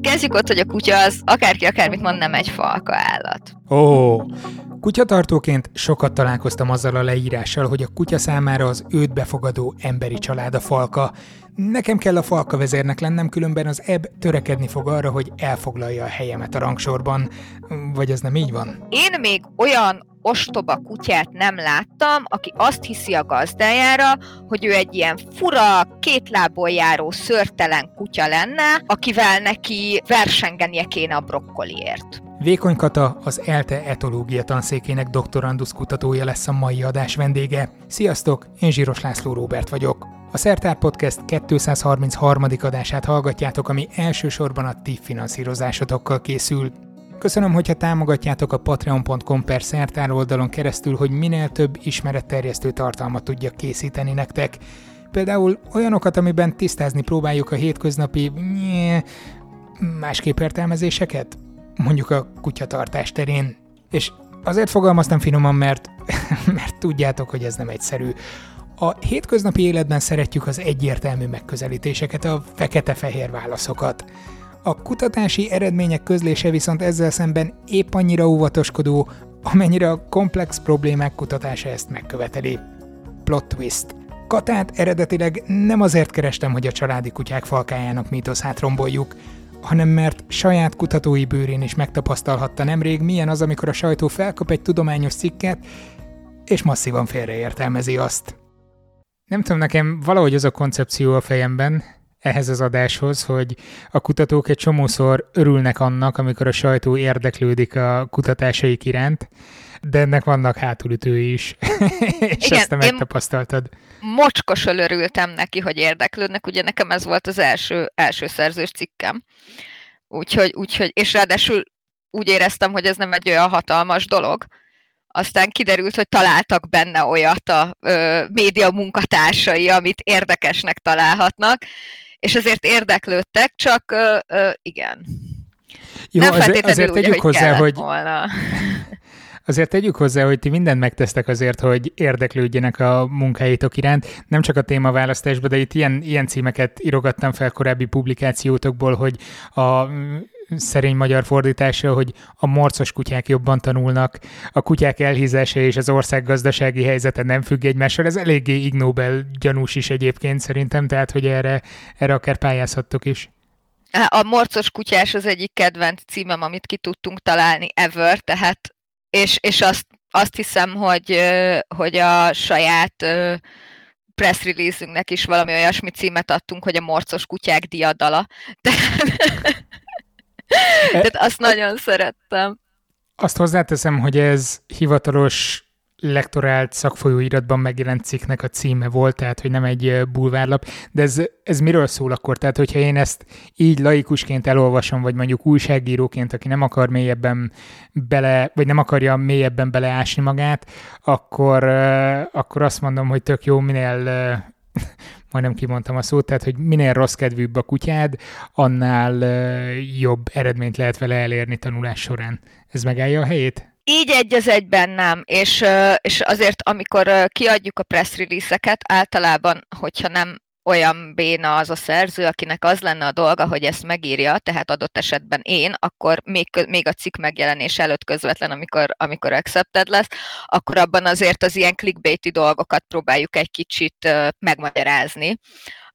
Kezdjük ott, hogy a kutya az akárki akármit mond, nem egy falka állat. Ó, oh, Kutyatartóként sokat találkoztam azzal a leírással, hogy a kutya számára az őt befogadó emberi család a falka. Nekem kell a falka vezérnek lennem, különben az ebb törekedni fog arra, hogy elfoglalja a helyemet a rangsorban. Vagy ez nem így van? Én még olyan ostoba kutyát nem láttam, aki azt hiszi a gazdájára, hogy ő egy ilyen fura, két lából járó, szörtelen kutya lenne, akivel neki versengenie kéne a brokkoliért. Vékony Kata, az ELTE etológia tanszékének doktorandusz kutatója lesz a mai adás vendége. Sziasztok, én Zsíros László Róbert vagyok. A Szertár Podcast 233. adását hallgatjátok, ami elsősorban a ti finanszírozásotokkal készül. Köszönöm, hogyha támogatjátok a patreon.com per szertár oldalon keresztül, hogy minél több ismeretterjesztő tartalmat tudjak készíteni nektek. Például olyanokat, amiben tisztázni próbáljuk a hétköznapi másképp értelmezéseket, mondjuk a kutyatartás terén. És azért fogalmaztam finoman, mert, mert tudjátok, hogy ez nem egyszerű. A hétköznapi életben szeretjük az egyértelmű megközelítéseket, a fekete-fehér válaszokat. A kutatási eredmények közlése viszont ezzel szemben épp annyira óvatoskodó, amennyire a komplex problémák kutatása ezt megköveteli. Plot twist. Katát eredetileg nem azért kerestem, hogy a családi kutyák falkájának mítoszát romboljuk, hanem mert saját kutatói bőrén is megtapasztalhatta nemrég, milyen az, amikor a sajtó felkap egy tudományos cikket, és masszívan félreértelmezi azt. Nem tudom, nekem valahogy az a koncepció a fejemben, ehhez az adáshoz, hogy a kutatók egy csomószor örülnek annak, amikor a sajtó érdeklődik a kutatásaik iránt, de ennek vannak hátulütői is, és Igen, ezt te megtapasztaltad. Mocskosan örültem neki, hogy érdeklődnek, ugye nekem ez volt az első, első szerzős cikkem. Úgyhogy, úgyhogy, és ráadásul úgy éreztem, hogy ez nem egy olyan hatalmas dolog. Aztán kiderült, hogy találtak benne olyat a ö, média munkatársai, amit érdekesnek találhatnak, és azért érdeklődtek, csak ö, ö, igen. Jó, nem azért, azért tegyük hozzá, hogy volna. Azért tegyük hozzá, hogy ti mindent megtesztek azért, hogy érdeklődjenek a munkáitok iránt, nem csak a témaválasztásban, de itt ilyen, ilyen címeket írogattam fel korábbi publikációtokból, hogy a szerény magyar fordítása, hogy a morcos kutyák jobban tanulnak, a kutyák elhízása és az ország gazdasági helyzete nem függ egymással. Ez eléggé Ig Nobel gyanús is egyébként szerintem, tehát hogy erre, erre akár pályázhattok is. A morcos kutyás az egyik kedvenc címem, amit ki tudtunk találni ever, tehát és, és azt, azt hiszem, hogy, hogy a saját press release is valami olyasmi címet adtunk, hogy a morcos kutyák diadala. Tehát, tehát azt nagyon szerettem. Azt hozzáteszem, hogy ez hivatalos lektorált szakfolyóiratban megjelent cikknek a címe volt, tehát hogy nem egy bulvárlap, de ez, ez miről szól akkor? Tehát, hogyha én ezt így laikusként elolvasom, vagy mondjuk újságíróként, aki nem akar mélyebben bele, vagy nem akarja mélyebben beleásni magát, akkor, akkor azt mondom, hogy tök jó, minél majdnem kimondtam a szót, tehát hogy minél rossz kedvűbb a kutyád, annál jobb eredményt lehet vele elérni tanulás során. Ez megállja a helyét? Így egy az egyben nem, és, és azért amikor kiadjuk a press release-eket, általában, hogyha nem olyan béna az a szerző, akinek az lenne a dolga, hogy ezt megírja, tehát adott esetben én, akkor még, még a cikk megjelenés előtt közvetlen, amikor, amikor accepted lesz, akkor abban azért az ilyen clickbaity dolgokat próbáljuk egy kicsit megmagyarázni.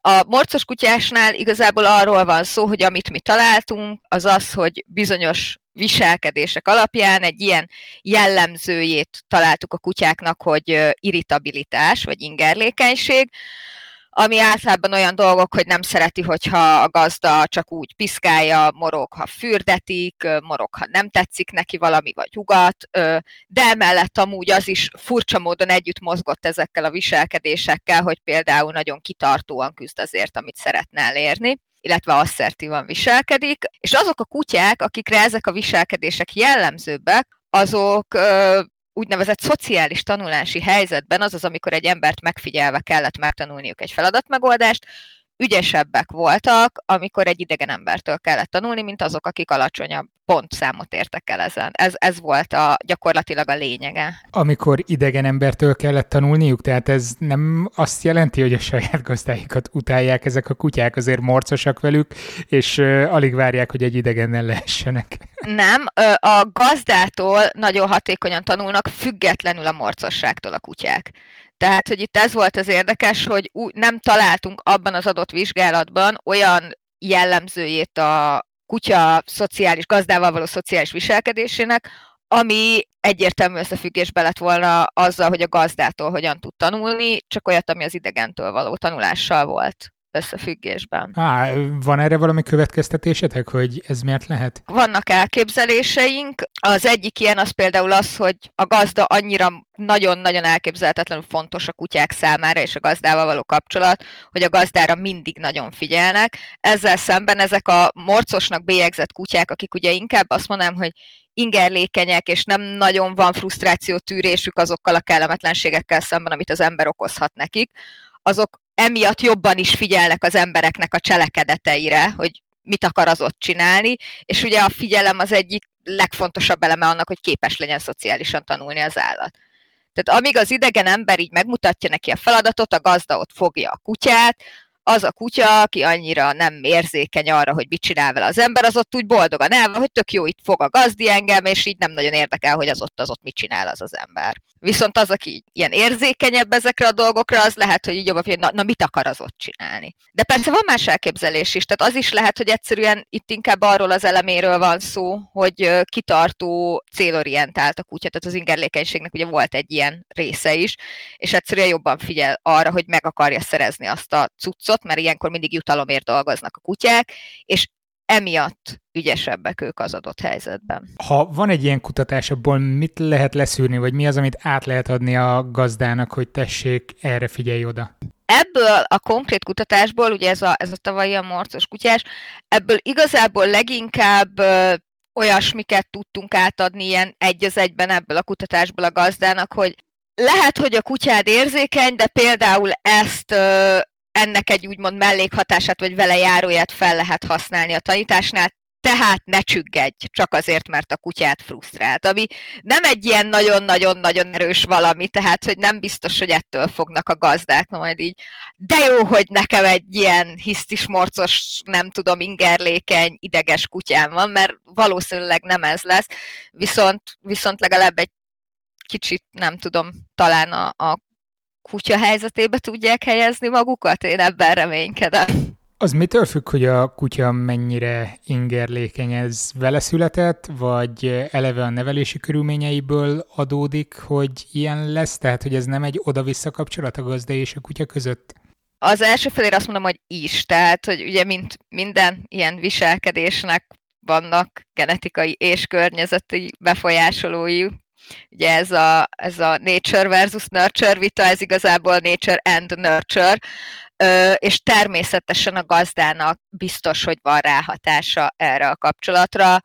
A morcos kutyásnál igazából arról van szó, hogy amit mi találtunk, az az, hogy bizonyos viselkedések alapján egy ilyen jellemzőjét találtuk a kutyáknak, hogy irritabilitás vagy ingerlékenység, ami általában olyan dolgok, hogy nem szereti, hogyha a gazda csak úgy piszkálja, morog, ha fürdetik, morog, ha nem tetszik neki valami, vagy ugat, de emellett amúgy az is furcsa módon együtt mozgott ezekkel a viselkedésekkel, hogy például nagyon kitartóan küzd azért, amit szeretne elérni illetve asszertívan viselkedik, és azok a kutyák, akikre ezek a viselkedések jellemzőbbek, azok úgynevezett szociális tanulási helyzetben, azaz amikor egy embert megfigyelve kellett megtanulniuk egy feladatmegoldást, ügyesebbek voltak, amikor egy idegen embertől kellett tanulni, mint azok, akik alacsonyabb pontszámot értek el ezen. Ez, ez volt a, gyakorlatilag a lényege. Amikor idegen embertől kellett tanulniuk, tehát ez nem azt jelenti, hogy a saját gazdáikat utálják ezek a kutyák, azért morcosak velük, és uh, alig várják, hogy egy idegennel lehessenek. Nem, a gazdától nagyon hatékonyan tanulnak, függetlenül a morcosságtól a kutyák. Tehát, hogy itt ez volt az érdekes, hogy nem találtunk abban az adott vizsgálatban olyan jellemzőjét a kutya szociális, gazdával való szociális viselkedésének, ami egyértelmű összefüggésbe lett volna azzal, hogy a gazdától hogyan tud tanulni, csak olyat, ami az idegentől való tanulással volt összefüggésben. Á, van erre valami következtetésetek, hogy ez miért lehet? Vannak elképzeléseink. Az egyik ilyen az például az, hogy a gazda annyira nagyon-nagyon elképzelhetetlenül fontos a kutyák számára és a gazdával való kapcsolat, hogy a gazdára mindig nagyon figyelnek. Ezzel szemben ezek a morcosnak bélyegzett kutyák, akik ugye inkább azt mondanám, hogy ingerlékenyek, és nem nagyon van frusztráció tűrésük azokkal a kellemetlenségekkel szemben, amit az ember okozhat nekik, azok emiatt jobban is figyelnek az embereknek a cselekedeteire, hogy mit akar az ott csinálni, és ugye a figyelem az egyik legfontosabb eleme annak, hogy képes legyen szociálisan tanulni az állat. Tehát amíg az idegen ember így megmutatja neki a feladatot, a gazda ott fogja a kutyát, az a kutya, aki annyira nem érzékeny arra, hogy mit csinál vele az ember, az ott úgy boldogan el hogy tök jó, itt fog a gazdi engem, és így nem nagyon érdekel, hogy az ott az ott mit csinál az az ember. Viszont az, aki ilyen érzékenyebb ezekre a dolgokra, az lehet, hogy így jobban, hogy na, na mit akar az ott csinálni. De persze van más elképzelés is, tehát az is lehet, hogy egyszerűen itt inkább arról az eleméről van szó, hogy kitartó, célorientált a kutya, tehát az ingerlékenységnek ugye volt egy ilyen része is, és egyszerűen jobban figyel arra, hogy meg akarja szerezni azt a cuccot, mert ilyenkor mindig jutalomért dolgoznak a kutyák, és emiatt ügyesebbek ők az adott helyzetben. Ha van egy ilyen kutatás, abból mit lehet leszűrni, vagy mi az, amit át lehet adni a gazdának, hogy tessék, erre figyelj oda? Ebből a konkrét kutatásból, ugye ez a, ez a tavalyi a morcos kutyás, ebből igazából leginkább olyasmiket tudtunk átadni ilyen egy az egyben ebből a kutatásból a gazdának, hogy lehet, hogy a kutyád érzékeny, de például ezt ennek egy úgymond mellékhatását vagy vele járóját fel lehet használni a tanításnál, tehát ne csüggedj, csak azért, mert a kutyát frusztrált, ami nem egy ilyen nagyon-nagyon-nagyon erős valami, tehát, hogy nem biztos, hogy ettől fognak a gazdák majd így, de jó, hogy nekem egy ilyen hisztis, morcos, nem tudom, ingerlékeny, ideges kutyám van, mert valószínűleg nem ez lesz, viszont, viszont legalább egy kicsit, nem tudom, talán a, a kutya helyzetébe tudják helyezni magukat? Én ebben reménykedem. Az mitől függ, hogy a kutya mennyire ingerlékeny? Ez vele született, vagy eleve a nevelési körülményeiből adódik, hogy ilyen lesz? Tehát, hogy ez nem egy oda-vissza kapcsolat a gazda és a kutya között? Az első felére azt mondom, hogy is. Tehát, hogy ugye mint minden ilyen viselkedésnek vannak genetikai és környezeti befolyásolói, Ugye ez a, ez a nature versus nurture vita, ez igazából nature and nurture, és természetesen a gazdának biztos, hogy van ráhatása erre a kapcsolatra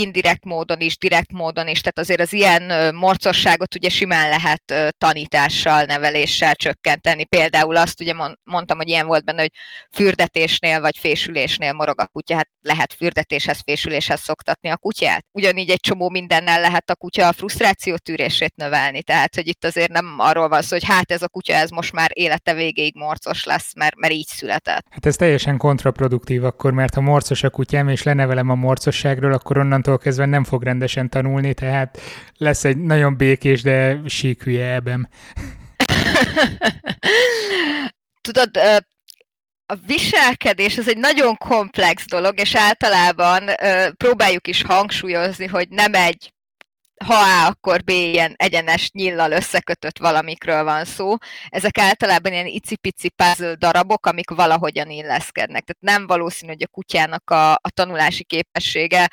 indirekt módon is, direkt módon is, tehát azért az ilyen morcosságot ugye simán lehet tanítással, neveléssel csökkenteni. Például azt ugye mondtam, hogy ilyen volt benne, hogy fürdetésnél vagy fésülésnél morog a kutya, hát lehet fürdetéshez, fésüléshez szoktatni a kutyát. Ugyanígy egy csomó mindennel lehet a kutya a frusztráció tűrését növelni, tehát hogy itt azért nem arról van szó, hogy hát ez a kutya ez most már élete végéig morcos lesz, mert, mert így született. Hát ez teljesen kontraproduktív akkor, mert ha morcos a kutyám és lenevelem a morcosságról, akkor onnantól onnantól kezdve nem fog rendesen tanulni, tehát lesz egy nagyon békés, de sík hülye ebben. Tudod, a viselkedés ez egy nagyon komplex dolog, és általában próbáljuk is hangsúlyozni, hogy nem egy ha A, akkor B ilyen egyenes nyillal összekötött valamikről van szó. Ezek általában ilyen icipici puzzle darabok, amik valahogyan illeszkednek. Tehát nem valószínű, hogy a kutyának a, a tanulási képessége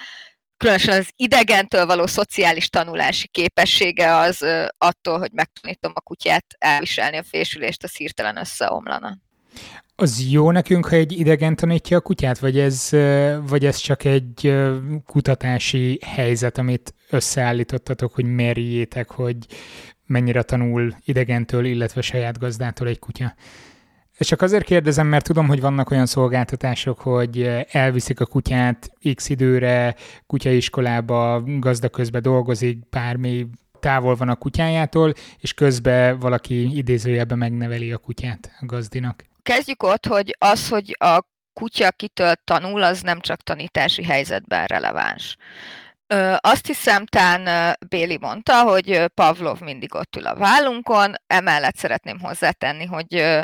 különösen az idegentől való szociális tanulási képessége az attól, hogy megtanítom a kutyát elviselni a fésülést, az hirtelen összeomlana. Az jó nekünk, ha egy idegen tanítja a kutyát, vagy ez, vagy ez csak egy kutatási helyzet, amit összeállítottatok, hogy merjétek, hogy mennyire tanul idegentől, illetve saját gazdától egy kutya? És csak azért kérdezem, mert tudom, hogy vannak olyan szolgáltatások, hogy elviszik a kutyát x időre, kutyaiskolába, gazda közben dolgozik, bármi távol van a kutyájától, és közben valaki idézőjelben megneveli a kutyát a gazdinak. Kezdjük ott, hogy az, hogy a kutya kitől tanul, az nem csak tanítási helyzetben releváns. Azt hiszem, tán Béli mondta, hogy Pavlov mindig ott ül a vállunkon, emellett szeretném hozzátenni, hogy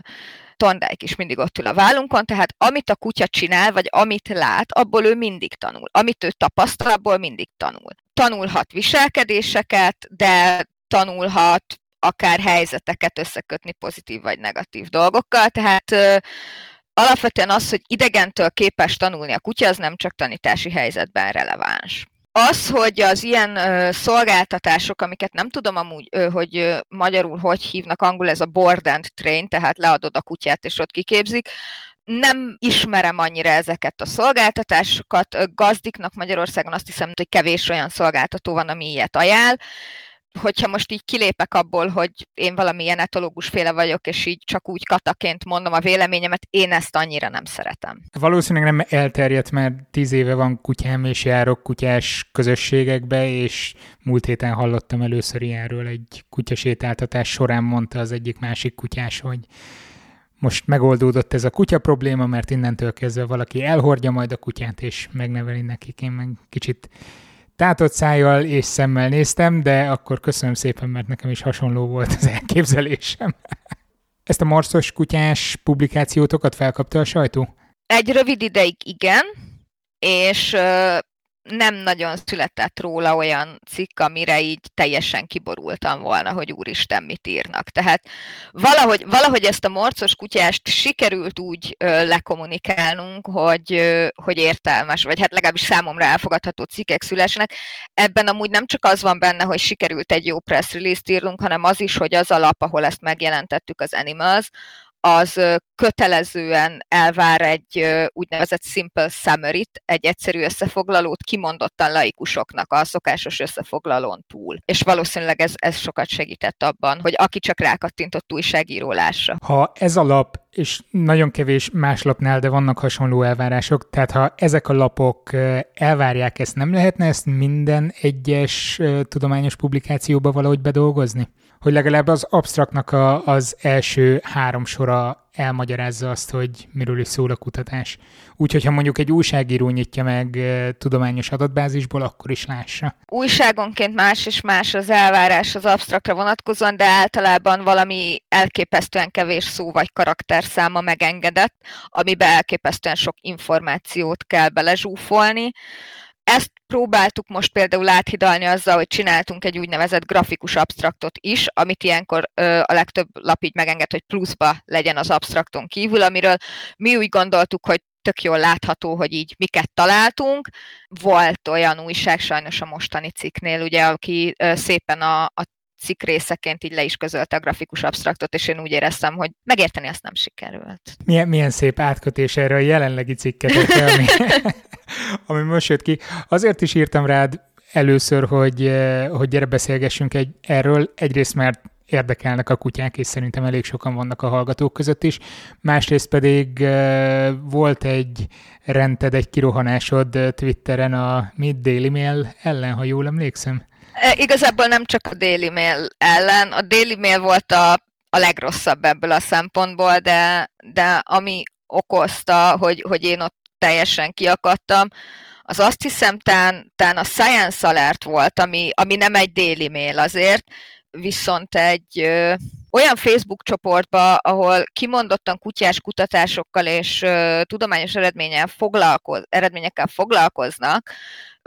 Tondák is mindig ott ül a vállunkon, tehát amit a kutya csinál, vagy amit lát, abból ő mindig tanul. Amit ő tapasztal, abból mindig tanul. Tanulhat viselkedéseket, de tanulhat akár helyzeteket összekötni pozitív vagy negatív dolgokkal, tehát alapvetően az, hogy idegentől képes tanulni a kutya, az nem csak tanítási helyzetben releváns. Az, hogy az ilyen ö, szolgáltatások, amiket nem tudom amúgy, hogy magyarul hogy hívnak, angol ez a board and train, tehát leadod a kutyát és ott kiképzik, nem ismerem annyira ezeket a szolgáltatásokat. Gazdiknak Magyarországon azt hiszem, hogy kevés olyan szolgáltató van, ami ilyet ajánl hogyha most így kilépek abból, hogy én valamilyen etológus féle vagyok, és így csak úgy kataként mondom a véleményemet, én ezt annyira nem szeretem. Valószínűleg nem elterjedt, mert tíz éve van kutyám, és járok kutyás közösségekbe, és múlt héten hallottam először ilyenről egy kutyasétáltatás során mondta az egyik másik kutyás, hogy most megoldódott ez a kutya probléma, mert innentől kezdve valaki elhordja majd a kutyát, és megneveli nekik. Én meg kicsit tátott szájjal és szemmel néztem, de akkor köszönöm szépen, mert nekem is hasonló volt az elképzelésem. Ezt a marszos kutyás publikációtokat felkapta a sajtó? Egy rövid ideig igen, és nem nagyon született róla olyan cikk, amire így teljesen kiborultam volna, hogy úristen, mit írnak. Tehát valahogy, valahogy ezt a morcos kutyást sikerült úgy ö, lekommunikálnunk, hogy, ö, hogy értelmes, vagy hát legalábbis számomra elfogadható cikkek szülesnek. Ebben amúgy nem csak az van benne, hogy sikerült egy jó press release-t írnunk, hanem az is, hogy az alap, ahol ezt megjelentettük az Animals, az kötelezően elvár egy úgynevezett simple summary egy egyszerű összefoglalót kimondottan laikusoknak a szokásos összefoglalón túl. És valószínűleg ez, ez sokat segített abban, hogy aki csak rákattintott újságíró lássa. Ha ez a lap, és nagyon kevés más lapnál, de vannak hasonló elvárások, tehát ha ezek a lapok elvárják ezt, nem lehetne ezt minden egyes tudományos publikációba valahogy bedolgozni? Hogy legalább az absztraktnak a, az első három sora elmagyarázza azt, hogy miről is szól a kutatás. Úgyhogy ha mondjuk egy újságíró nyitja meg tudományos adatbázisból, akkor is lássa. Újságonként más és más az elvárás az absztraktra vonatkozóan, de általában valami elképesztően kevés szó vagy karakterszáma megengedett, amiben elképesztően sok információt kell belezsúfolni ezt próbáltuk most például áthidalni azzal, hogy csináltunk egy úgynevezett grafikus abstraktot is, amit ilyenkor ö, a legtöbb lap így megenged, hogy pluszba legyen az abstrakton kívül, amiről mi úgy gondoltuk, hogy tök jól látható, hogy így miket találtunk. Volt olyan újság sajnos a mostani cikknél, ugye, aki ö, szépen a, a cikk részeként így le is közölte a grafikus abstraktot, és én úgy éreztem, hogy megérteni azt nem sikerült. Milyen, milyen szép átkötés erre a jelenlegi cikket, ami, ami most jött ki. Azért is írtam rád először, hogy, eh, hogy gyere beszélgessünk egy, erről, egyrészt mert érdekelnek a kutyák, és szerintem elég sokan vannak a hallgatók között is. Másrészt pedig uh, volt egy rented, egy kirohanásod Twitteren a Mid Daily Mail ellen, ha jól emlékszem. E, igazából nem csak a Daily Mail ellen. A Daily Mail volt a, a legrosszabb ebből a szempontból, de, de ami okozta, hogy, hogy én ott teljesen kiakadtam, az azt hiszem, tán, tán a Science Alert volt, ami, ami nem egy Daily Mail azért, viszont egy ö, olyan Facebook csoportba, ahol kimondottan kutyás kutatásokkal és ö, tudományos eredménnyel foglalkoz, eredményekkel foglalkoznak,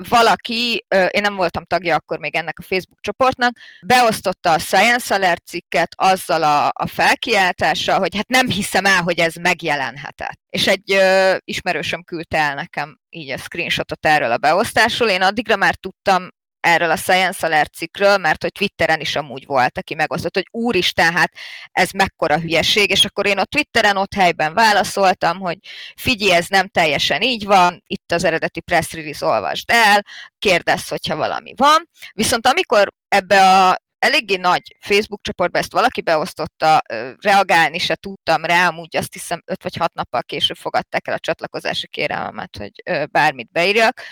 valaki, én nem voltam tagja akkor még ennek a Facebook csoportnak, beosztotta a Science Alert cikket azzal a, a felkiáltással, hogy hát nem hiszem el, hogy ez megjelenhetett. És egy ö, ismerősöm küldte el nekem így a screenshotot erről a beosztásról. Én addigra már tudtam erről a Science Alert cikkről, mert hogy Twitteren is amúgy volt, aki megosztott, hogy úristen, hát ez mekkora hülyeség, és akkor én a Twitteren ott helyben válaszoltam, hogy figyelj, ez nem teljesen így van, itt az eredeti press release olvasd el, kérdezz, hogyha valami van. Viszont amikor ebbe a eléggé nagy Facebook csoportba ezt valaki beosztotta, reagálni se tudtam rá, amúgy azt hiszem 5 vagy 6 nappal később fogadták el a csatlakozási kérelmemet, hogy bármit beírjak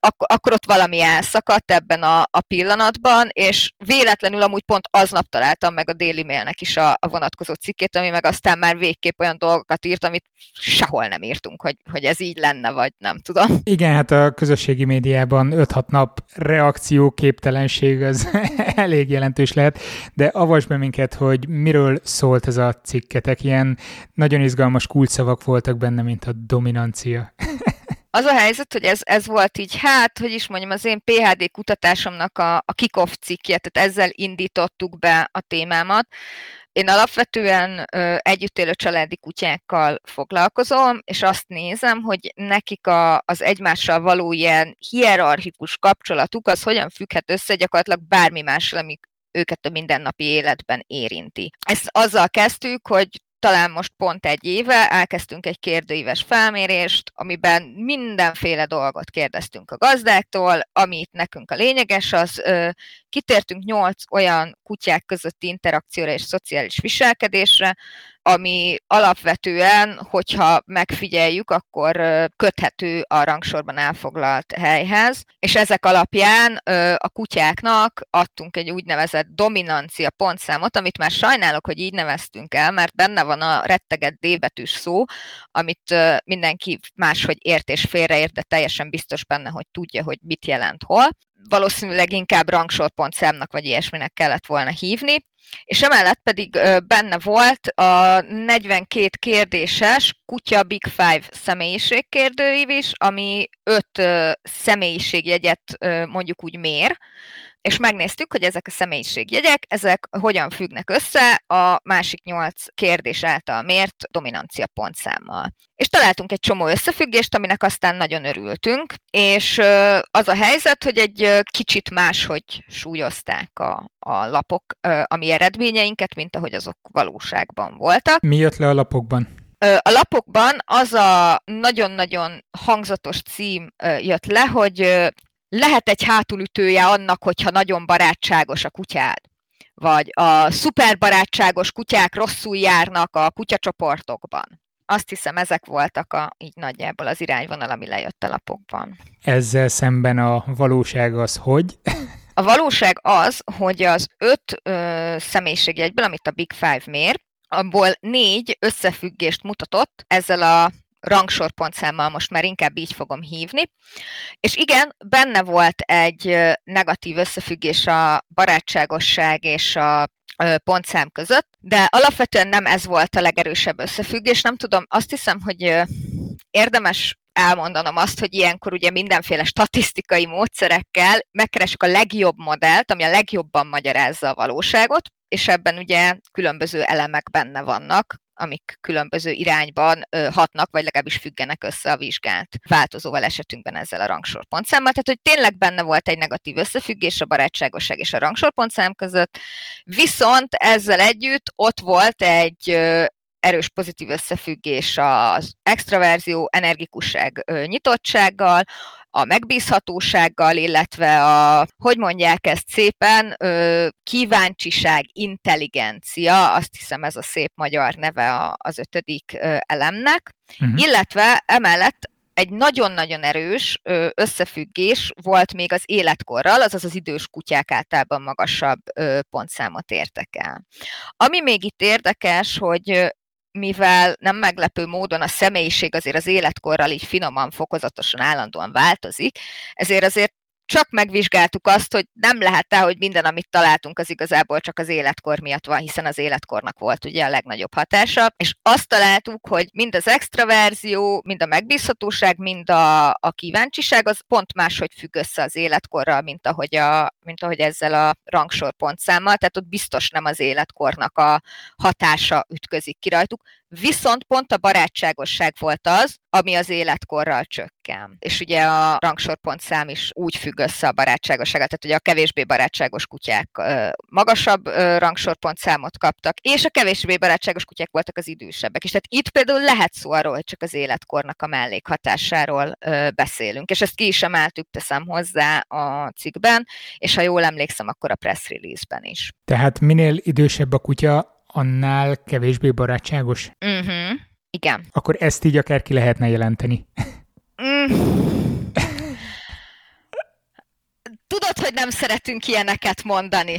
akkor, akkor ott valami elszakadt ebben a, a pillanatban, és véletlenül amúgy pont aznap találtam meg a Daily Mailnek is a, a vonatkozó cikkét, ami meg aztán már végképp olyan dolgokat írt, amit sehol nem írtunk, hogy, hogy ez így lenne, vagy nem tudom. Igen, hát a közösségi médiában 5-6 nap reakcióképtelenség az elég jelentős lehet, de avasd be minket, hogy miről szólt ez a cikketek. Ilyen nagyon izgalmas kulcsszavak voltak benne, mint a dominancia. Az a helyzet, hogy ez, ez volt így, hát, hogy is mondjam, az én PHD kutatásomnak a, a kick-off cikkje, tehát ezzel indítottuk be a témámat. Én alapvetően ö, együtt élő családi kutyákkal foglalkozom, és azt nézem, hogy nekik a, az egymással való ilyen hierarchikus kapcsolatuk, az hogyan függhet össze gyakorlatilag bármi mással, ami őket a mindennapi életben érinti. Ezt azzal kezdtük, hogy talán most pont egy éve elkezdtünk egy kérdőíves felmérést, amiben mindenféle dolgot kérdeztünk a gazdáktól, amit nekünk a lényeges, az ö, kitértünk nyolc olyan kutyák közötti interakcióra és szociális viselkedésre, ami alapvetően, hogyha megfigyeljük, akkor köthető a rangsorban elfoglalt helyhez, és ezek alapján a kutyáknak adtunk egy úgynevezett dominancia pontszámot, amit már sajnálok, hogy így neveztünk el, mert benne van a retteget D betűs szó, amit mindenki máshogy ért és félreért, de teljesen biztos benne, hogy tudja, hogy mit jelent hol valószínűleg inkább rangsorpontszámnak vagy ilyesminek kellett volna hívni, és emellett pedig benne volt a 42 kérdéses Kutya Big Five személyiségkérdőív is, ami öt személyiségjegyet mondjuk úgy mér, és megnéztük, hogy ezek a személyiségjegyek, ezek hogyan függnek össze a másik nyolc kérdés által mért dominancia pontszámmal. És találtunk egy csomó összefüggést, aminek aztán nagyon örültünk, és az a helyzet, hogy egy kicsit máshogy súlyozták a, a lapok a mi eredményeinket, mint ahogy azok valóságban voltak. Mi jött le a lapokban? A lapokban az a nagyon-nagyon hangzatos cím jött le, hogy lehet egy hátulütője annak, hogyha nagyon barátságos a kutyád. Vagy a szuperbarátságos kutyák rosszul járnak a kutyacsoportokban. Azt hiszem, ezek voltak a, így nagyjából az irányvonal, ami lejött a lapokban. Ezzel szemben a valóság az hogy? A valóság az, hogy az öt ö, személyiségjegyből, amit a Big Five mér, abból négy összefüggést mutatott ezzel a rangsorpontszámmal most már inkább így fogom hívni. És igen, benne volt egy negatív összefüggés a barátságosság és a pontszám között, de alapvetően nem ez volt a legerősebb összefüggés. Nem tudom, azt hiszem, hogy érdemes elmondanom azt, hogy ilyenkor ugye mindenféle statisztikai módszerekkel megkeresünk a legjobb modellt, ami a legjobban magyarázza a valóságot, és ebben ugye különböző elemek benne vannak, amik különböző irányban hatnak, vagy legalábbis függenek össze a vizsgált változóval esetünkben ezzel a rangsorpontszámmal. Tehát, hogy tényleg benne volt egy negatív összefüggés a barátságosság és a rangsorpontszám között, viszont ezzel együtt ott volt egy erős pozitív összefüggés az extraverzió, energikusság nyitottsággal, a megbízhatósággal, illetve a, hogy mondják ezt szépen, kíváncsiság, intelligencia, azt hiszem ez a szép magyar neve az ötödik elemnek, uh-huh. illetve emellett egy nagyon-nagyon erős összefüggés volt még az életkorral, azaz az idős kutyák általában magasabb pontszámot értek el. Ami még itt érdekes, hogy mivel nem meglepő módon a személyiség azért az életkorral így finoman, fokozatosan, állandóan változik, ezért azért csak megvizsgáltuk azt, hogy nem lehet el, hogy minden, amit találtunk, az igazából csak az életkor miatt van, hiszen az életkornak volt ugye a legnagyobb hatása, és azt találtuk, hogy mind az extraverzió, mind a megbízhatóság, mind a, a kíváncsiság, az pont máshogy függ össze az életkorral, mint ahogy, a, mint ahogy ezzel a rangsor pontszámmal, tehát ott biztos nem az életkornak a hatása ütközik ki rajtuk, Viszont pont a barátságosság volt az, ami az életkorral csökken. És ugye a rangsorpontszám is úgy függ össze a barátságosságát, tehát ugye a kevésbé barátságos kutyák magasabb rangsorpontszámot kaptak, és a kevésbé barátságos kutyák voltak az idősebbek is. Tehát itt például lehet szó arról, hogy csak az életkornak a mellékhatásáról beszélünk, és ezt ki is emeltük, teszem hozzá a cikkben, és ha jól emlékszem, akkor a press release-ben is. Tehát minél idősebb a kutya, annál kevésbé barátságos? Uh-huh. Igen. Akkor ezt így akár ki lehetne jelenteni. Mm. Tudod, hogy nem szeretünk ilyeneket mondani.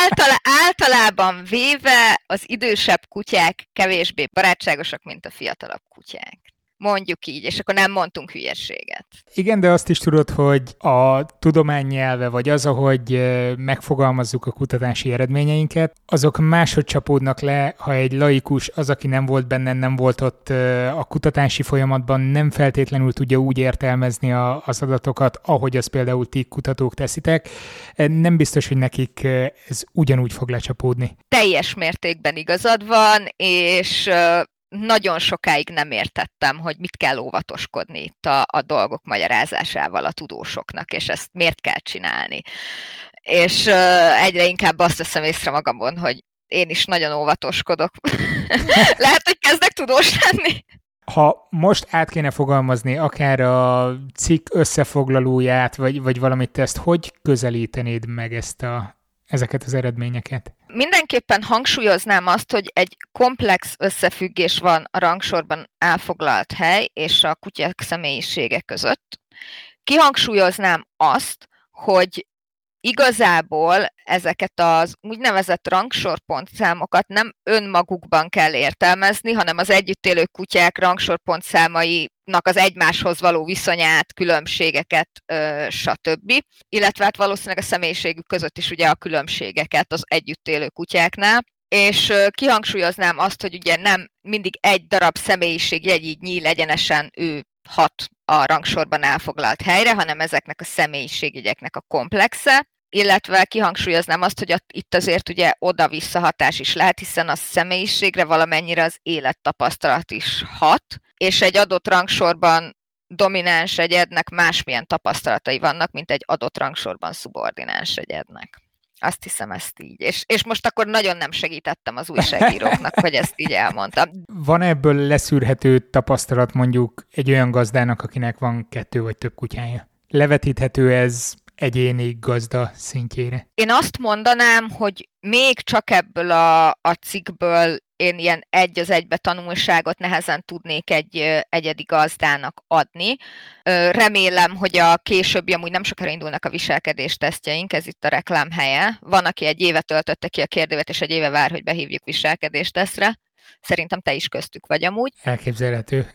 Által, általában véve az idősebb kutyák kevésbé barátságosak, mint a fiatalabb kutyák mondjuk így, és akkor nem mondtunk hülyességet. Igen, de azt is tudod, hogy a tudomány nyelve, vagy az, ahogy megfogalmazzuk a kutatási eredményeinket, azok máshogy csapódnak le, ha egy laikus, az, aki nem volt benne, nem volt ott a kutatási folyamatban, nem feltétlenül tudja úgy értelmezni a, az adatokat, ahogy az például ti kutatók teszitek. Nem biztos, hogy nekik ez ugyanúgy fog lecsapódni. Teljes mértékben igazad van, és nagyon sokáig nem értettem, hogy mit kell óvatoskodni itt a, a dolgok magyarázásával a tudósoknak, és ezt miért kell csinálni. És uh, egyre inkább azt veszem észre magamon, hogy én is nagyon óvatoskodok. Lehet, hogy kezdek tudós lenni. Ha most át kéne fogalmazni akár a cikk összefoglalóját, vagy, vagy valamit, ezt hogy közelítenéd meg ezt a, ezeket az eredményeket? Mindenképpen hangsúlyoznám azt, hogy egy komplex összefüggés van a rangsorban elfoglalt hely és a kutyák személyisége között. Kihangsúlyoznám azt, hogy igazából ezeket az úgynevezett rangsorpontszámokat nem önmagukban kell értelmezni, hanem az együtt élő kutyák rangsorpontszámainak az egymáshoz való viszonyát, különbségeket, stb. Illetve hát valószínűleg a személyiségük között is ugye a különbségeket az együtt élő kutyáknál. És kihangsúlyoznám azt, hogy ugye nem mindig egy darab személyiség jegyígy nyíl egyenesen ő hat a rangsorban elfoglalt helyre, hanem ezeknek a személyiségjegyeknek a komplexe, illetve kihangsúlyoznám azt, hogy itt azért ugye oda-vissza hatás is lehet, hiszen a személyiségre valamennyire az élettapasztalat is hat, és egy adott rangsorban domináns egyednek másmilyen tapasztalatai vannak, mint egy adott rangsorban szubordináns egyednek. Azt hiszem ezt így. És, és most akkor nagyon nem segítettem az újságíróknak, hogy ezt így elmondtam. Van ebből leszűrhető tapasztalat mondjuk egy olyan gazdának, akinek van kettő vagy több kutyája? Levetíthető ez egyéni gazda szintjére? Én azt mondanám, hogy még csak ebből a, a cikkből én ilyen egy az egybe tanulságot nehezen tudnék egy egyedi gazdának adni. Remélem, hogy a későbbi, amúgy nem sokára indulnak a viselkedés tesztjeink, ez itt a reklám helye. Van, aki egy évet töltötte ki a kérdővet, és egy éve vár, hogy behívjuk viselkedéstesztre. Szerintem te is köztük vagy amúgy. Elképzelhető.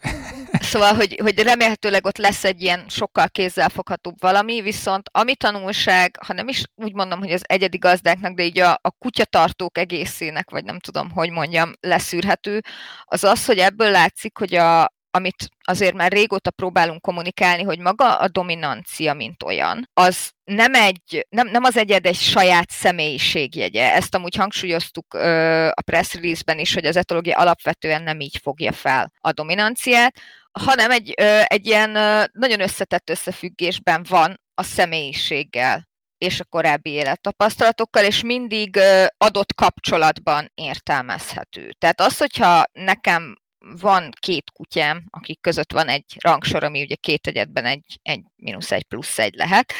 Szóval, hogy, hogy remélhetőleg ott lesz egy ilyen sokkal kézzelfoghatóbb valami, viszont ami tanulság, ha nem is úgy mondom, hogy az egyedi gazdáknak, de így a, a kutyatartók egészének, vagy nem tudom, hogy mondjam, leszűrhető, az az, hogy ebből látszik, hogy a, amit azért már régóta próbálunk kommunikálni, hogy maga a dominancia, mint olyan, az nem, egy, nem, nem az egyed egy saját személyiségjegye. Ezt amúgy hangsúlyoztuk ö, a press release-ben is, hogy az etológia alapvetően nem így fogja fel a dominanciát, hanem egy, egy ilyen nagyon összetett összefüggésben van a személyiséggel és a korábbi élettapasztalatokkal, és mindig adott kapcsolatban értelmezhető. Tehát az, hogyha nekem van két kutyám, akik között van egy rangsor, ami ugye két egyetben egy, egy mínusz egy plusz egy lehet.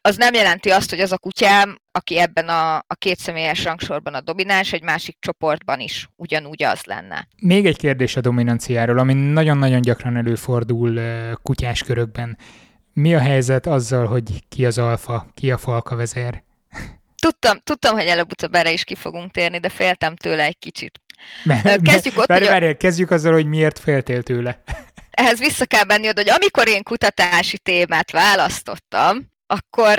Az nem jelenti azt, hogy az a kutyám, aki ebben a, a két személyes rangsorban a domináns, egy másik csoportban is ugyanúgy az lenne. Még egy kérdés a dominanciáról, ami nagyon-nagyon gyakran előfordul kutyás körökben. Mi a helyzet azzal, hogy ki az alfa, ki a falka vezér? Tudtam, tudtam, hogy előbb-utóbb erre is ki fogunk térni, de féltem tőle egy kicsit. Kezdjük ott, várj, várj, kezdjük azzal, hogy miért féltél tőle. Ehhez vissza kell menni hogy amikor én kutatási témát választottam, akkor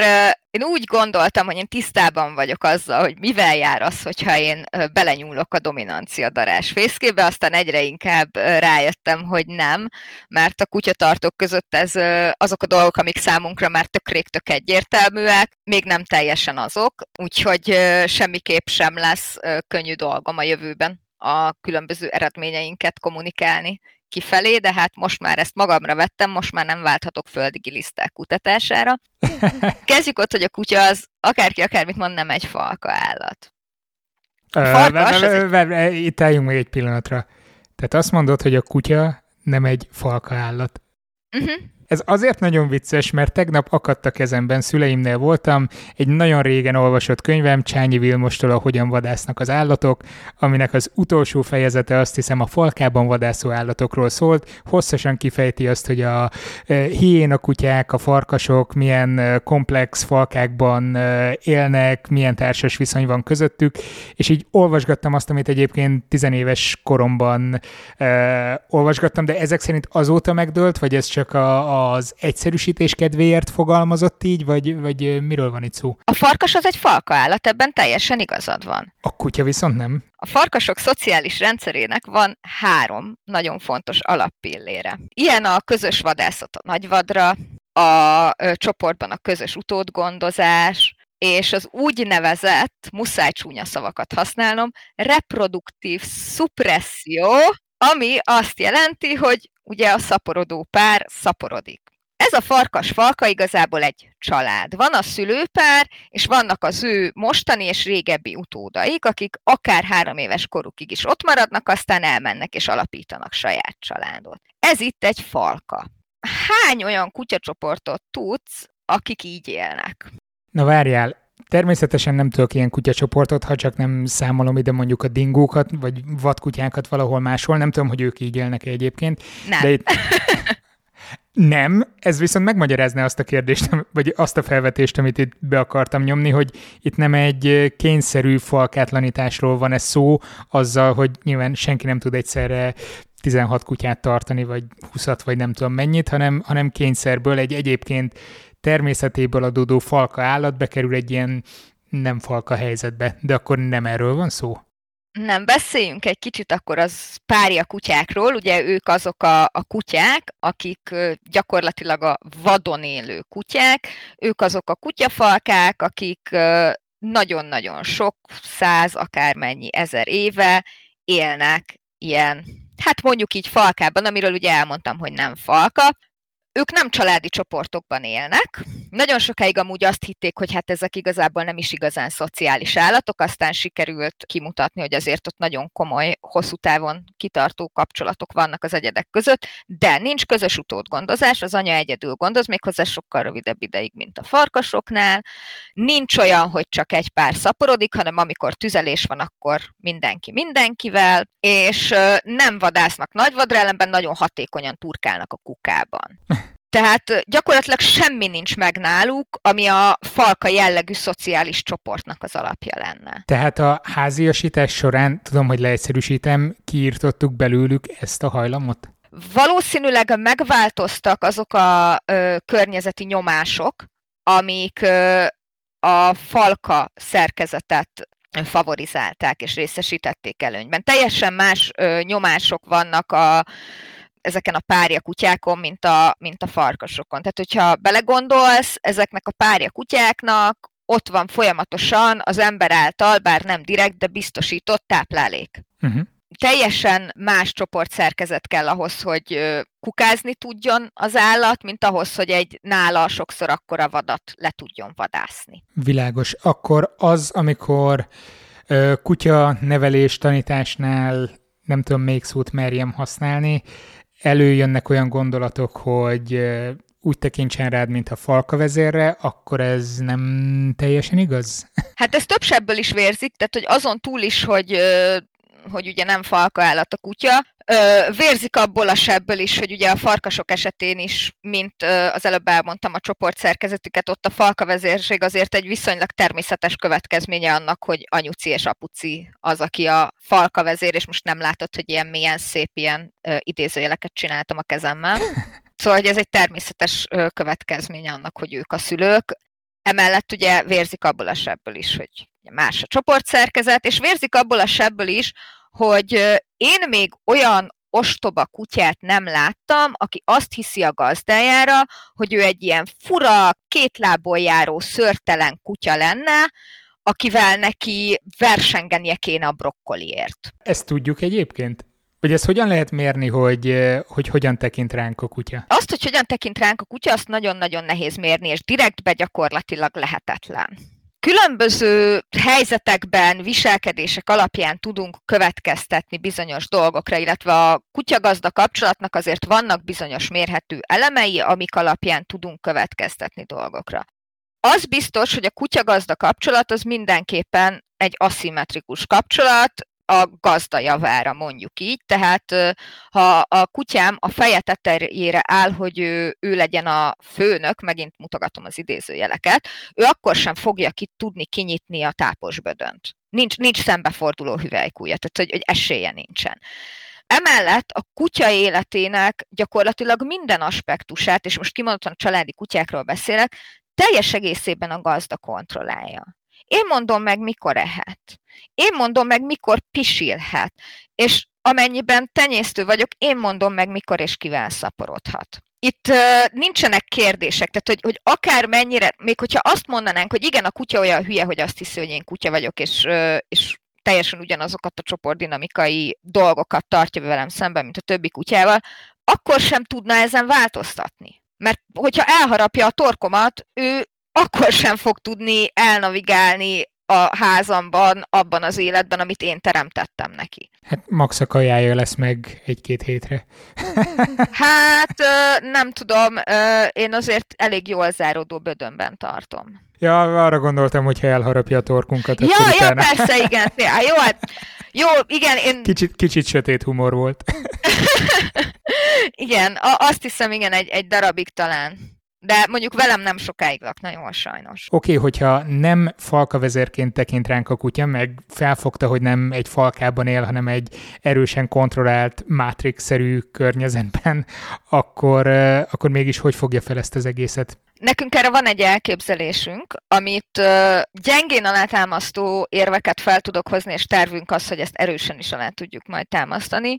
én úgy gondoltam, hogy én tisztában vagyok azzal, hogy mivel jár az, hogyha én belenyúlok a dominancia darás fészkébe, aztán egyre inkább rájöttem, hogy nem, mert a kutyatartók között ez azok a dolgok, amik számunkra már tök tök egyértelműek, még nem teljesen azok, úgyhogy semmiképp sem lesz könnyű dolgom a jövőben. A különböző eredményeinket kommunikálni kifelé, de hát most már ezt magamra vettem, most már nem válthatok földi giliszták kutatására. Kezdjük ott, hogy a kutya az akárki akármit mond, nem egy falka állat. Itt álljunk meg egy pillanatra. Tehát azt mondod, hogy a kutya nem egy falka állat. Uh-huh. Ez azért nagyon vicces, mert tegnap akadt a kezemben, szüleimnél voltam, egy nagyon régen olvasott könyvem, Csányi Vilmostól a Hogyan vadásznak az állatok, aminek az utolsó fejezete azt hiszem a falkában vadászó állatokról szólt, hosszasan kifejti azt, hogy a e, hiéna kutyák, a farkasok milyen e, komplex falkákban e, élnek, milyen társas viszony van közöttük, és így olvasgattam azt, amit egyébként tizenéves koromban olvasgattam, de ezek szerint azóta megdőlt, vagy ez csak a, a az egyszerűsítés kedvéért fogalmazott így, vagy, vagy miről van itt szó? A farkas az egy falka állat, ebben teljesen igazad van. A kutya viszont nem. A farkasok szociális rendszerének van három nagyon fontos alappillére. Ilyen a közös vadászat a nagyvadra, a csoportban a közös utódgondozás, és az úgynevezett, muszáj csúnya szavakat használnom, reproduktív szupresszió, ami azt jelenti, hogy ugye a szaporodó pár szaporodik. Ez a farkas falka igazából egy család. Van a szülőpár, és vannak az ő mostani és régebbi utódaik, akik akár három éves korukig is ott maradnak, aztán elmennek és alapítanak saját családot. Ez itt egy falka. Hány olyan kutyacsoportot tudsz, akik így élnek? Na várjál, Természetesen nem tudok ilyen kutyacsoportot, ha csak nem számolom ide mondjuk a dingókat, vagy vadkutyákat valahol máshol. Nem tudom, hogy ők így élnek -e egyébként. Nem. De itt... Nem, ez viszont megmagyarázná azt a kérdést, vagy azt a felvetést, amit itt be akartam nyomni, hogy itt nem egy kényszerű falkátlanításról van ez szó, azzal, hogy nyilván senki nem tud egyszerre 16 kutyát tartani, vagy 20 vagy nem tudom mennyit, hanem, hanem kényszerből egy egyébként természetéből adódó falka állat bekerül egy ilyen nem falka helyzetbe, de akkor nem erről van szó? Nem, beszéljünk egy kicsit akkor az párja kutyákról. Ugye ők azok a, a kutyák, akik gyakorlatilag a vadon élő kutyák. Ők azok a kutyafalkák, akik nagyon-nagyon sok száz, akármennyi ezer éve élnek ilyen, hát mondjuk így falkában, amiről ugye elmondtam, hogy nem falka, ők nem családi csoportokban élnek. Nagyon sokáig amúgy azt hitték, hogy hát ezek igazából nem is igazán szociális állatok, aztán sikerült kimutatni, hogy azért ott nagyon komoly, hosszú távon kitartó kapcsolatok vannak az egyedek között, de nincs közös utódgondozás, az anya egyedül gondoz, méghozzá sokkal rövidebb ideig, mint a farkasoknál. Nincs olyan, hogy csak egy pár szaporodik, hanem amikor tüzelés van, akkor mindenki mindenkivel, és nem vadásznak nagyvadra, ellenben nagyon hatékonyan turkálnak a kukában. Tehát gyakorlatilag semmi nincs meg náluk, ami a falka jellegű szociális csoportnak az alapja lenne. Tehát a háziasítás során, tudom, hogy leegyszerűsítem, kiírtottuk belőlük ezt a hajlamot? Valószínűleg megváltoztak azok a ö, környezeti nyomások, amik ö, a falka szerkezetet favorizálták és részesítették előnyben. Teljesen más ö, nyomások vannak a ezeken a párja kutyákon, mint a, mint a farkasokon. Tehát, hogyha belegondolsz, ezeknek a párja kutyáknak ott van folyamatosan az ember által, bár nem direkt, de biztosított táplálék. Uh-huh. Teljesen más csoportszerkezet kell ahhoz, hogy kukázni tudjon az állat, mint ahhoz, hogy egy nála sokszor akkora vadat le tudjon vadászni. Világos. Akkor az, amikor kutya nevelés tanításnál nem tudom még szót merjem használni, előjönnek olyan gondolatok, hogy úgy tekintsen rád, mint a falka vezérre, akkor ez nem teljesen igaz? Hát ez több sebből is vérzik, tehát hogy azon túl is, hogy hogy ugye nem falka állat a kutya. Vérzik abból a sebből is, hogy ugye a farkasok esetén is, mint az előbb elmondtam a csoport szerkezetüket, ott a falka vezérség azért egy viszonylag természetes következménye annak, hogy anyuci és apuci az, aki a falka vezér, és most nem látod, hogy ilyen milyen szép ilyen idézőjeleket csináltam a kezemmel. Szóval, hogy ez egy természetes következménye annak, hogy ők a szülők. Emellett ugye vérzik abból a sebből is, hogy más a csoportszerkezet, és vérzik abból a sebből is, hogy én még olyan ostoba kutyát nem láttam, aki azt hiszi a gazdájára, hogy ő egy ilyen fura, két lából járó, szörtelen kutya lenne, akivel neki versengenie kéne a brokkoliért. Ezt tudjuk egyébként? Hogy ezt hogyan lehet mérni, hogy, hogy hogyan tekint ránk a kutya? Azt, hogy hogyan tekint ránk a kutya, azt nagyon-nagyon nehéz mérni, és direktbe gyakorlatilag lehetetlen. Különböző helyzetekben, viselkedések alapján tudunk következtetni bizonyos dolgokra, illetve a kutyagazda kapcsolatnak azért vannak bizonyos mérhető elemei, amik alapján tudunk következtetni dolgokra. Az biztos, hogy a kutyagazda kapcsolat az mindenképpen egy aszimmetrikus kapcsolat, a gazda javára, mondjuk így. Tehát ha a kutyám a feje tetejére áll, hogy ő, ő legyen a főnök, megint mutogatom az idézőjeleket, ő akkor sem fogja ki tudni kinyitni a tápos bödönt. Nincs, nincs szembeforduló hüvelykúja, tehát hogy, hogy esélye nincsen. Emellett a kutya életének gyakorlatilag minden aspektusát, és most kimondottan a családi kutyákról beszélek, teljes egészében a gazda kontrollálja. Én mondom meg, mikor ehet. Én mondom meg, mikor pisilhet. És amennyiben tenyésztő vagyok, én mondom meg, mikor és kivel szaporodhat. Itt uh, nincsenek kérdések, tehát hogy, hogy akár mennyire, még hogyha azt mondanánk, hogy igen, a kutya olyan hülye, hogy azt hiszi, hogy én kutya vagyok, és, uh, és teljesen ugyanazokat a csoportdinamikai dolgokat tartja velem szemben, mint a többi kutyával, akkor sem tudna ezen változtatni. Mert hogyha elharapja a torkomat, ő akkor sem fog tudni elnavigálni a házamban, abban az életben, amit én teremtettem neki. Hát max a kajája lesz meg egy-két hétre. hát nem tudom, én azért elég jól záródó bödönben tartom. Ja, arra gondoltam, hogy ha elharapja a torkunkat, ja, ja, persze, igen. Ja, jó, hát, jó, igen, én... Kicsit, kicsit sötét humor volt. igen, azt hiszem, igen, egy, egy darabig talán. De mondjuk velem nem sokáig lakna jól sajnos. Oké, okay, hogyha nem falka vezérként tekint ránk a kutya, meg felfogta, hogy nem egy falkában él, hanem egy erősen kontrollált Matrix-szerű környezetben, akkor, akkor mégis hogy fogja fel ezt az egészet? Nekünk erre van egy elképzelésünk, amit gyengén alátámasztó érveket fel tudok hozni, és tervünk az, hogy ezt erősen is alá tudjuk majd támasztani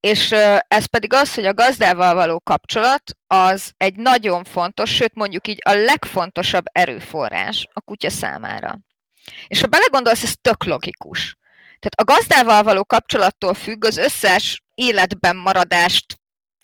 és ez pedig az, hogy a gazdával való kapcsolat az egy nagyon fontos, sőt mondjuk így a legfontosabb erőforrás a kutya számára. És ha belegondolsz, ez tök logikus. Tehát a gazdával való kapcsolattól függ az összes életben maradást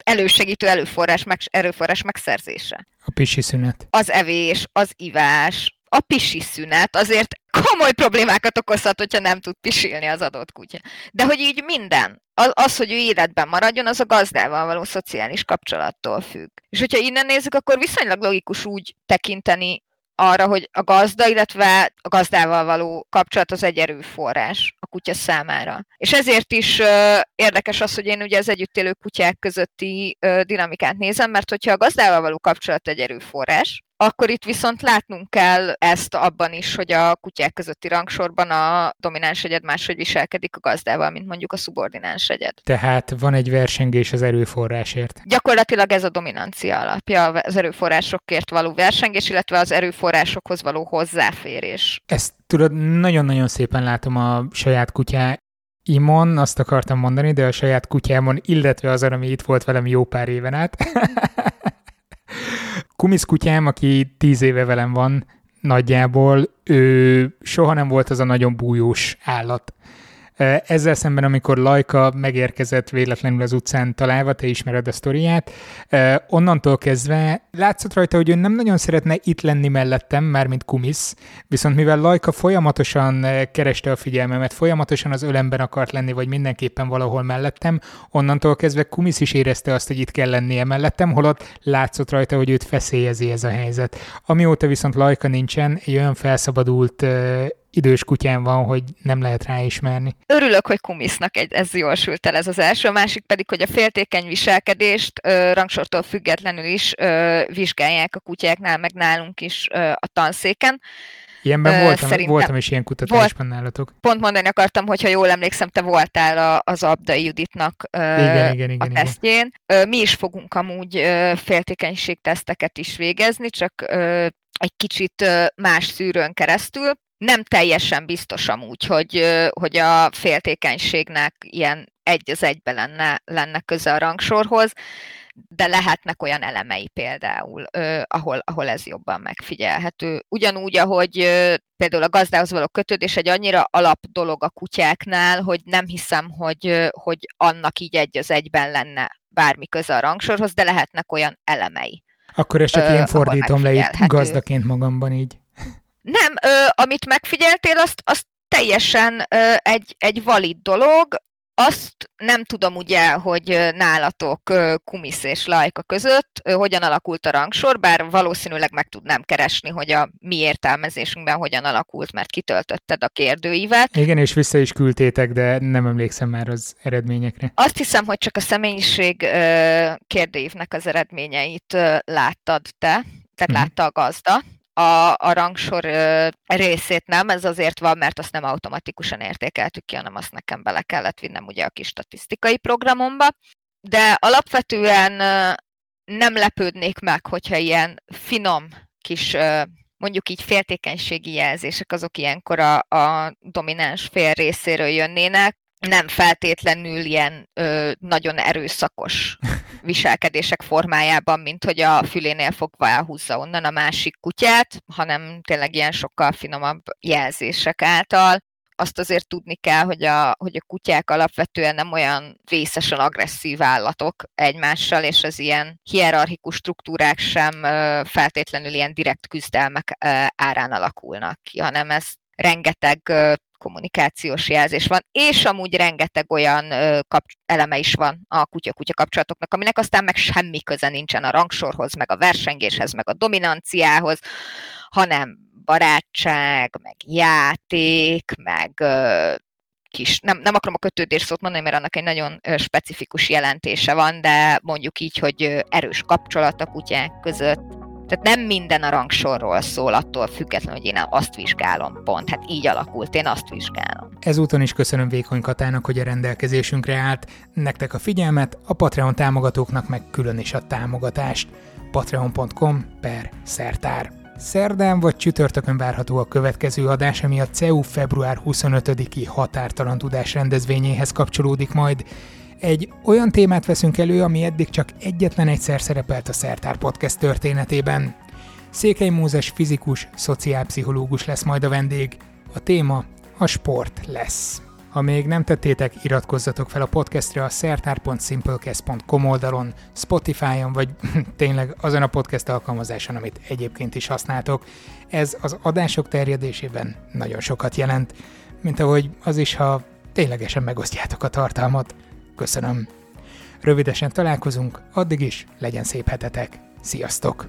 elősegítő előforrás, meg, erőforrás megszerzése. A pisi szünet. Az evés, az ivás, a pisi szünet azért komoly problémákat okozhat, hogyha nem tud pisilni az adott kutya. De hogy így minden, az, hogy ő életben maradjon, az a gazdával való szociális kapcsolattól függ. És hogyha innen nézzük, akkor viszonylag logikus úgy tekinteni arra, hogy a gazda, illetve a gazdával való kapcsolat az egy erőforrás a kutya számára. És ezért is uh, érdekes az, hogy én ugye az együtt kutyák közötti uh, dinamikát nézem, mert hogyha a gazdával való kapcsolat egy erőforrás, akkor itt viszont látnunk kell ezt abban is, hogy a kutyák közötti rangsorban a domináns egyed máshogy viselkedik a gazdával, mint mondjuk a szubordináns egyed. Tehát van egy versengés az erőforrásért. Gyakorlatilag ez a dominancia alapja, az erőforrásokért való versengés, illetve az erőforrásokhoz való hozzáférés. Ezt tudod, nagyon-nagyon szépen látom a saját kutyá Imon, azt akartam mondani, de a saját kutyámon, illetve az, ami itt volt velem jó pár éven át. Kumisz kutyám, aki tíz éve velem van nagyjából, ő soha nem volt az a nagyon bújós állat. Ezzel szemben, amikor Lajka megérkezett véletlenül az utcán találva, te ismered a sztoriát, onnantól kezdve látszott rajta, hogy ő nem nagyon szeretne itt lenni mellettem, már mint kumisz, viszont mivel Lajka folyamatosan kereste a figyelmemet, folyamatosan az ölemben akart lenni, vagy mindenképpen valahol mellettem, onnantól kezdve kumisz is érezte azt, hogy itt kell lennie mellettem, holott látszott rajta, hogy őt feszélyezi ez a helyzet. Amióta viszont Lajka nincsen, egy olyan felszabadult idős kutyám van, hogy nem lehet ráismerni. Örülök, hogy kumisznak egy, ez jól sült el ez az első, a másik pedig, hogy a féltékeny viselkedést ö, rangsortól függetlenül is ö, vizsgálják a kutyáknál, meg nálunk is ö, a tanszéken. Ilyenben voltam, Szerintem voltam is ilyen kutatásban volt, nálatok. Pont mondani akartam, hogy ha jól emlékszem, te voltál az Abdai Juditnak igen, igen, igen, a tesztjén. Igen. Mi is fogunk amúgy féltékenységteszteket is végezni, csak egy kicsit más szűrőn keresztül nem teljesen biztos amúgy, hogy, hogy a féltékenységnek ilyen egy az egybe lenne, lenne köze a rangsorhoz, de lehetnek olyan elemei például, ahol, ahol ez jobban megfigyelhető. Ugyanúgy, ahogy például a gazdához való kötődés egy annyira alap dolog a kutyáknál, hogy nem hiszem, hogy, hogy annak így egy az egyben lenne bármi köze a rangsorhoz, de lehetnek olyan elemei. Akkor ezt csak én fordítom le itt gazdaként magamban így. Nem, ö, amit megfigyeltél, azt, azt teljesen ö, egy, egy valid dolog, azt nem tudom ugye, hogy nálatok Kumisz és Lajka között hogyan alakult a rangsor, bár valószínűleg meg tudnám keresni, hogy a mi értelmezésünkben hogyan alakult, mert kitöltötted a kérdőívet. Igen, és vissza is küldtétek, de nem emlékszem már az eredményekre. Azt hiszem, hogy csak a személyiség kérdőívnek az eredményeit láttad te, tehát uh-huh. látta a gazda, a, a rangsor részét nem, ez azért van, mert azt nem automatikusan értékeltük ki, hanem azt nekem bele kellett vinnem ugye a kis statisztikai programomba. De alapvetően nem lepődnék meg, hogyha ilyen finom kis mondjuk így féltékenységi jelzések azok ilyenkor a, a domináns fél részéről jönnének, nem feltétlenül ilyen ö, nagyon erőszakos viselkedések formájában, mint hogy a fülénél fogva elhúzza onnan a másik kutyát, hanem tényleg ilyen sokkal finomabb jelzések által. Azt azért tudni kell, hogy a, hogy a kutyák alapvetően nem olyan vészesen agresszív állatok egymással, és az ilyen hierarchikus struktúrák sem feltétlenül ilyen direkt küzdelmek árán alakulnak ki, hanem ez rengeteg kommunikációs jelzés van, és amúgy rengeteg olyan kap- eleme is van a kutya-kutya kapcsolatoknak, aminek aztán meg semmi köze nincsen a rangsorhoz, meg a versengéshez, meg a dominanciához, hanem barátság, meg játék, meg kis, nem, nem akarom a kötődés szót mondani, mert annak egy nagyon specifikus jelentése van, de mondjuk így, hogy erős kapcsolat a kutyák között, tehát nem minden a rangsorról szól, attól függetlenül, hogy én azt vizsgálom, pont. Hát így alakult, én azt vizsgálom. Ezúton is köszönöm Vékony Katának, hogy a rendelkezésünkre állt. Nektek a figyelmet, a Patreon támogatóknak meg külön is a támogatást. patreon.com per szertár. Szerdán vagy csütörtökön várható a következő adás, ami a CEU február 25-i határtalan tudás rendezvényéhez kapcsolódik majd. Egy olyan témát veszünk elő, ami eddig csak egyetlen egyszer szerepelt a Szertár Podcast történetében. Székely Mózes fizikus, szociálpszichológus lesz majd a vendég. A téma a sport lesz. Ha még nem tettétek, iratkozzatok fel a podcastre a szertár.simplecast.com oldalon, Spotify-on, vagy tényleg azon a podcast alkalmazáson, amit egyébként is használtok. Ez az adások terjedésében nagyon sokat jelent, mint ahogy az is, ha ténylegesen megosztjátok a tartalmat. Köszönöm. Rövidesen találkozunk, addig is legyen szép hetetek. Sziasztok!